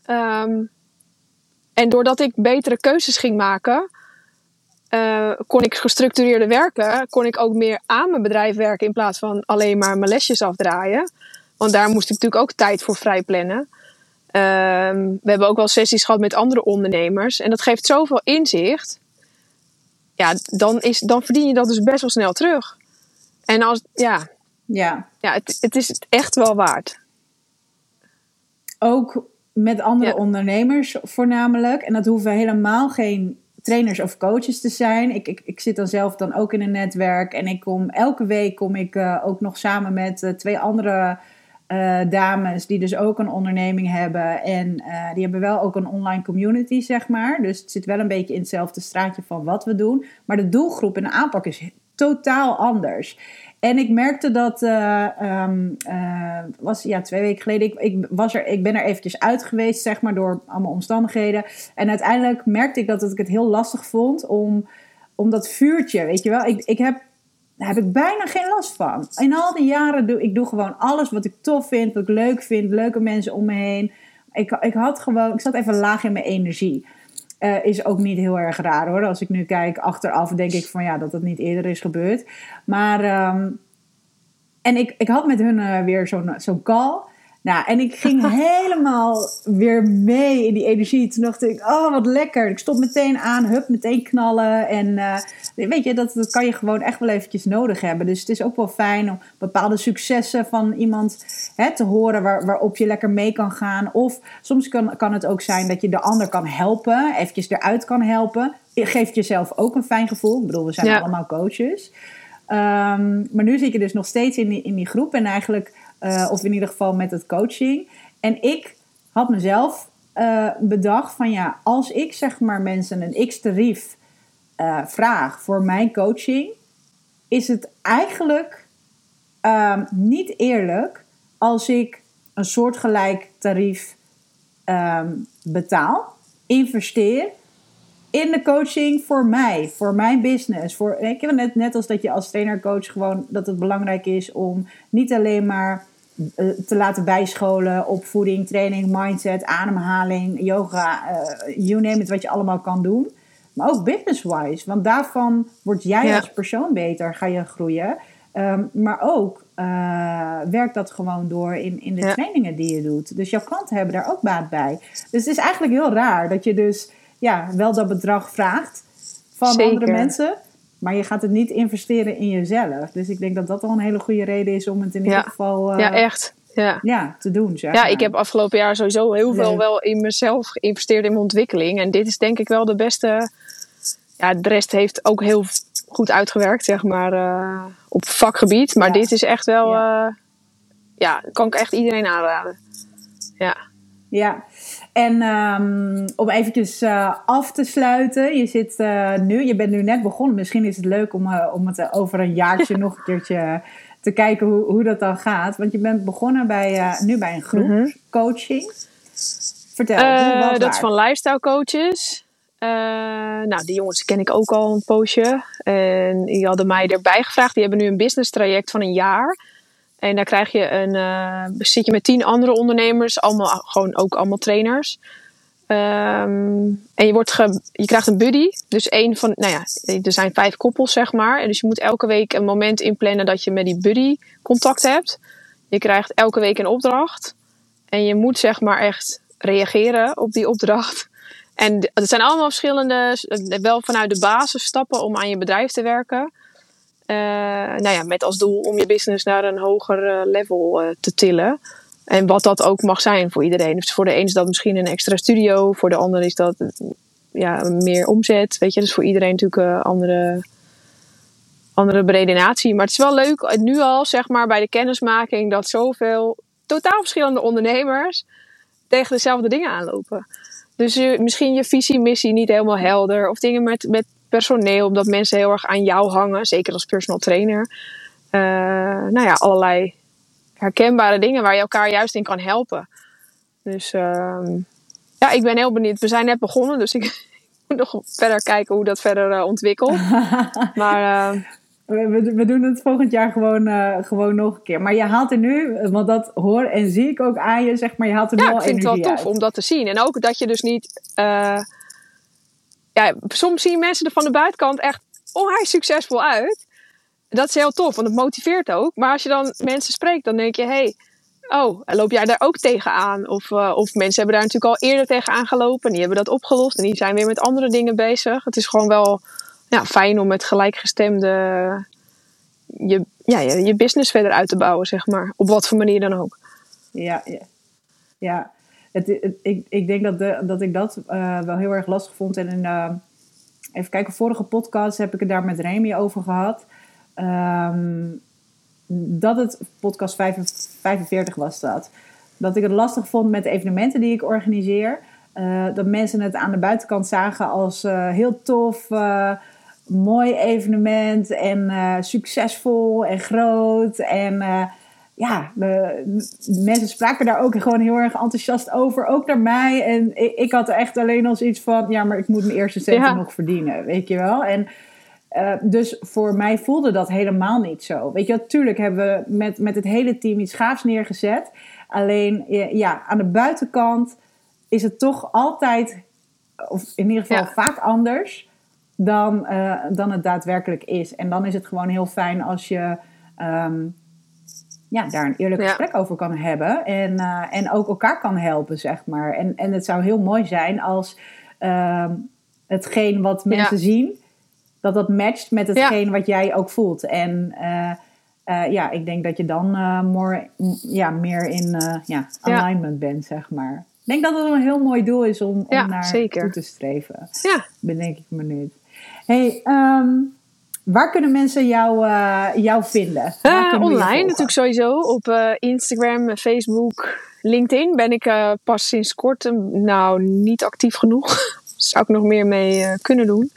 Um, en doordat ik betere keuzes ging maken, uh, kon ik gestructureerder werken. Kon ik ook meer aan mijn bedrijf werken in plaats van alleen maar mijn lesjes afdraaien. Want daar moest ik natuurlijk ook tijd voor vrij plannen. Um, we hebben ook wel sessies gehad met andere ondernemers. En dat geeft zoveel inzicht. Ja, dan, is, dan verdien je dat dus best wel snel terug. En als, ja, ja. ja het, het is het echt wel waard. Ook met andere ondernemers voornamelijk. En dat hoeven helemaal geen trainers of coaches te zijn. Ik, ik, ik zit dan zelf dan ook in een netwerk. En ik kom elke week kom ik uh, ook nog samen met uh, twee andere uh, dames die dus ook een onderneming hebben. En uh, die hebben wel ook een online community, zeg maar. Dus het zit wel een beetje in hetzelfde straatje van wat we doen. Maar de doelgroep en de aanpak is totaal anders. En ik merkte dat, uh, um, was ja, twee weken geleden, ik, was er, ik ben er eventjes uit geweest, zeg maar, door allemaal omstandigheden. En uiteindelijk merkte ik dat ik het heel lastig vond om, om dat vuurtje, weet je wel. Ik, ik heb daar heb ik bijna geen last van. In al die jaren doe ik doe gewoon alles wat ik tof vind, wat ik leuk vind, leuke mensen om me heen. Ik, ik had gewoon, ik zat even laag in mijn energie. Uh, is ook niet heel erg raar hoor. Als ik nu kijk achteraf, denk ik van ja, dat dat niet eerder is gebeurd. Maar, um, en ik, ik had met hun uh, weer zo'n zo'n call. Nou, en ik ging <laughs> helemaal weer mee in die energie. Toen dacht ik, oh wat lekker. Ik stop meteen aan, hup, meteen knallen. En uh, weet je, dat, dat kan je gewoon echt wel eventjes nodig hebben. Dus het is ook wel fijn om bepaalde successen van iemand hè, te horen waar, waarop je lekker mee kan gaan. Of soms kan, kan het ook zijn dat je de ander kan helpen, eventjes eruit kan helpen. Geeft jezelf ook een fijn gevoel. Ik bedoel, we zijn ja. allemaal coaches. Um, maar nu zit je dus nog steeds in die, in die groep en eigenlijk uh, of in ieder geval met het coaching. En ik had mezelf uh, bedacht van ja, als ik zeg maar mensen een x-tarief uh, vraag voor mijn coaching, is het eigenlijk um, niet eerlijk als ik een soortgelijk tarief um, betaal, investeer in de coaching voor mij, voor mijn business. Voor, ik heb net, net als dat je als trainer coach gewoon dat het belangrijk is om niet alleen maar te laten bijscholen op voeding, training, mindset, ademhaling, yoga, uh, you name it, wat je allemaal kan doen. Maar ook business-wise, want daarvan word jij ja. als persoon beter, ga je groeien. Um, maar ook uh, werkt dat gewoon door in, in de ja. trainingen die je doet. Dus jouw klanten hebben daar ook baat bij. Dus het is eigenlijk heel raar dat je dus ja, wel dat bedrag vraagt van Zeker. andere mensen. Maar je gaat het niet investeren in jezelf. Dus ik denk dat dat al een hele goede reden is om het in ja. ieder geval uh, ja, echt. Ja. Ja, te doen. Zeg ja, maar. ik heb afgelopen jaar sowieso heel veel wel in mezelf geïnvesteerd in mijn ontwikkeling. En dit is denk ik wel de beste ja, de rest heeft ook heel goed uitgewerkt, zeg maar, uh, op vakgebied. Maar dit is echt wel, ja. Uh, ja, kan ik echt iedereen aanraden. Ja. Ja, en um, om eventjes uh, af te sluiten. Je zit nu, je bent nu net begonnen. Misschien is het leuk om, om het over een jaartje <laughs> nog een keertje te kijken hoe, hoe dat dan gaat. Want je bent begonnen bij, nu bij een groep mm -hmm. coaching. Vertel, uh, dat is van lifestyle coaches. Nou, die jongens ken ik ook al een poosje. En die hadden mij erbij gevraagd. Die hebben nu een business traject van een jaar. En daar krijg je een, uh, zit je met tien andere ondernemers, allemaal, gewoon ook allemaal trainers. Um, en je, wordt je krijgt een buddy. Dus één van, nou ja, er zijn vijf koppels, zeg maar. En dus je moet elke week een moment inplannen dat je met die buddy contact hebt. Je krijgt elke week een opdracht. En je moet zeg maar echt reageren op die opdracht. En het zijn allemaal verschillende, wel vanuit de basisstappen om aan je bedrijf te werken. Uh, nou ja, met als doel om je business naar een hoger uh, level uh, te tillen. En wat dat ook mag zijn voor iedereen. Dus voor de een is dat misschien een extra studio, voor de ander is dat ja, meer omzet. Weet je, dus voor iedereen natuurlijk een andere, andere beredenatie. Maar het is wel leuk nu al, zeg maar, bij de kennismaking dat zoveel totaal verschillende ondernemers tegen dezelfde dingen aanlopen. Dus je, misschien je visie, missie niet helemaal helder. Of dingen met, met personeel, omdat mensen heel erg aan jou hangen. Zeker als personal trainer. Uh, nou ja, allerlei herkenbare dingen waar je elkaar juist in kan helpen. Dus uh, ja, ik ben heel benieuwd. We zijn net begonnen, dus ik <laughs> moet nog verder kijken hoe dat verder uh, ontwikkelt. <laughs> maar... Uh, we, we, doen het volgend jaar gewoon, uh, gewoon nog een keer. Maar je haalt er nu, want dat hoor en zie ik ook aan je, zeg maar, je haalt er ja, nu al ik vind het wel tof uit. om dat te zien. En ook dat je dus niet... Uh, ja, soms zien mensen er van de buitenkant echt onheus succesvol uit. Dat is heel tof, want het motiveert ook. Maar als je dan mensen spreekt, dan denk je... Hey, oh, loop jij daar ook tegenaan? Of, uh, of mensen hebben daar natuurlijk al eerder tegenaan gelopen. En die hebben dat opgelost. En die zijn weer met andere dingen bezig. Het is gewoon wel ja, fijn om met gelijkgestemde je, ja, je, je business verder uit te bouwen, zeg maar. Op wat voor manier dan ook. Ja, ja. ja. Ik, ik denk dat, dat ik dat uh, wel heel erg lastig vond. En in, uh, even kijken, vorige podcast heb ik het daar met Remy over gehad. Um, dat het podcast 45 was dat. Dat ik het lastig vond met de evenementen die ik organiseer. Uh, dat mensen het aan de buitenkant zagen als heel tof mooi evenement en succesvol en groot. En ja, de, mensen spraken daar ook gewoon heel erg enthousiast over, ook naar mij. En ik, ik had er echt alleen als iets van, ja, maar ik moet mijn eerste centen ja. nog verdienen, weet je wel. En uh, dus voor mij voelde dat helemaal niet zo. Weet je, natuurlijk hebben we met, met het hele team iets gaafs neergezet. Alleen, ja, aan de buitenkant is het toch altijd, of in ieder geval ja. vaak anders dan, uh, dan het daadwerkelijk is. En dan is het gewoon heel fijn als je um, ja, daar een eerlijk ja. gesprek over kan hebben. En, uh, en ook elkaar kan helpen, zeg maar. En, en het zou heel mooi zijn als uh, hetgeen wat mensen ja. zien, dat dat matcht met hetgeen wat jij ook voelt. En uh, ja, ik denk dat je dan more, ja, meer in ja, alignment bent, zeg maar. Ik denk dat het een heel mooi doel is om, om naar zeker. toe te streven. Ja. Bedenk ik me nu. Hey, um, waar kunnen mensen jou, uh, jou vinden? Uh, online natuurlijk sowieso. Op uh, Instagram, Facebook, LinkedIn ben ik pas sinds kort nou niet actief genoeg. <laughs> Zou ik nog meer mee kunnen doen.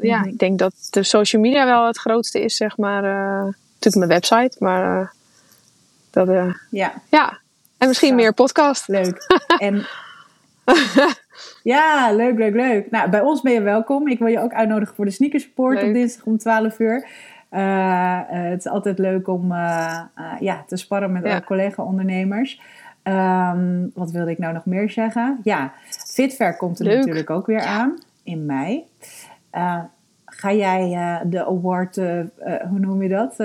Ja, ik denk dat de social media wel het grootste is, zeg maar. natuurlijk mijn website, maar dat, ja. ja. En misschien meer podcast. Leuk. <laughs> en ja, leuk, leuk, leuk. Nou, bij ons ben je welkom. Ik wil je ook uitnodigen voor de sneakersport op dinsdag om 12 uur. Uh, uh, het is altijd leuk om uh, ja, te sparren met ja. collega-ondernemers. Um, wat wilde ik nou nog meer zeggen? Ja, Fitver komt er leuk. natuurlijk ook weer aan in mei. ga jij de award, hoe noem je dat?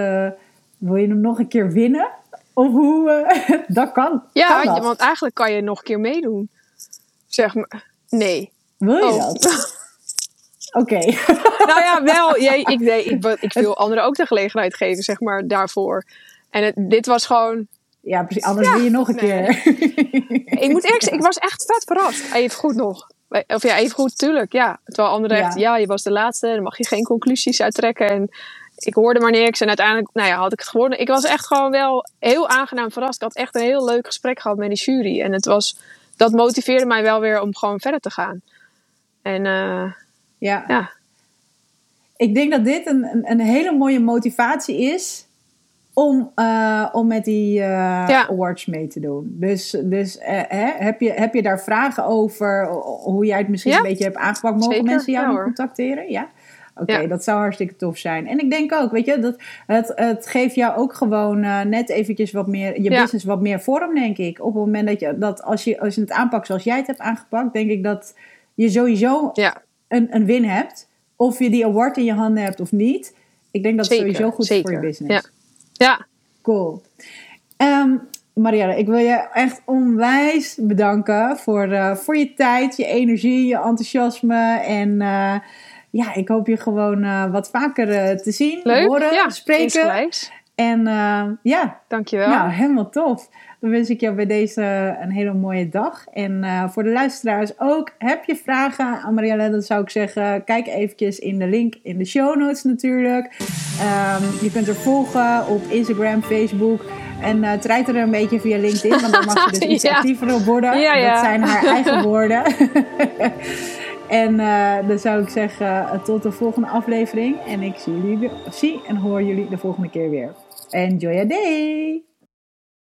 wil je hem nog een keer winnen? Of hoe? <laughs> dat kan. Ja, kan dat? want eigenlijk kan je nog een keer meedoen. Zeg maar. Nee. Wil je oh. dat? <laughs> Oké. Okay. nou ja, wel. Jij, ik, <laughs> nee, ik, ik wil anderen ook de gelegenheid geven, zeg maar, daarvoor. En het, dit was gewoon... Ja, precies. Anders ja, je nog een nee. keer. ik moet eerlijk zeggen, ik was echt vet verrast. Even goed nog. Of ja, even goed, tuurlijk. Ja. Terwijl anderen Ja. echt, ja, je was de laatste. Dan mag je geen conclusies uittrekken. En ik hoorde maar niks. En uiteindelijk, nou ja, had ik het gewonnen. Ik was echt gewoon wel heel aangenaam verrast. Ik had echt een heel leuk gesprek gehad met die jury. En het was, dat motiveerde mij wel weer om gewoon verder te gaan. En eh, Ja. ja, Ik denk dat dit een, een, een hele mooie motivatie is om, eh, om met die eh, Ja. awards mee te doen. Dus, dus hè, heb, je, heb je daar vragen over hoe jij het misschien Ja. een beetje hebt aangepakt? Mogen Zeker. mensen jou Ja, contacteren? Ja. Oké, Ja. dat zou hartstikke tof zijn. En ik denk ook, weet je, dat het, het geeft jou ook gewoon eh, net eventjes wat meer, je Ja. business wat meer vorm, denk ik. Op het moment dat je, dat als je, als je het aanpakt zoals jij het hebt aangepakt, denk ik dat je sowieso ja een, een win hebt. Of je die award in je handen hebt of niet. Ik denk dat het zeker. sowieso goed is voor je business. Ja. ja, Cool. Marielle, ik wil je echt onwijs bedanken voor, eh, voor je tijd, je energie, je enthousiasme. En eh, ja, ik hoop je gewoon eh, wat vaker eh, te zien, leuk. horen, ja, spreken. En eh, ja, Dankjewel. nou, helemaal tof. Dan wens ik jou bij deze een hele mooie dag. En voor de luisteraars ook, heb je vragen aan Marielle, dan zou ik zeggen, kijk eventjes in de link in de show notes natuurlijk. Ehm, je kunt er volgen op Instagram, Facebook. En treid er een beetje via LinkedIn, want dan mag je dus <laughs> iets Ja. actiever op worden. Ja, ja. Dat zijn haar eigen woorden. <laughs> en eh, dan zou ik zeggen, eh, tot de volgende aflevering. En ik zie, jullie, zie en hoor jullie de volgende keer weer. Enjoy your day!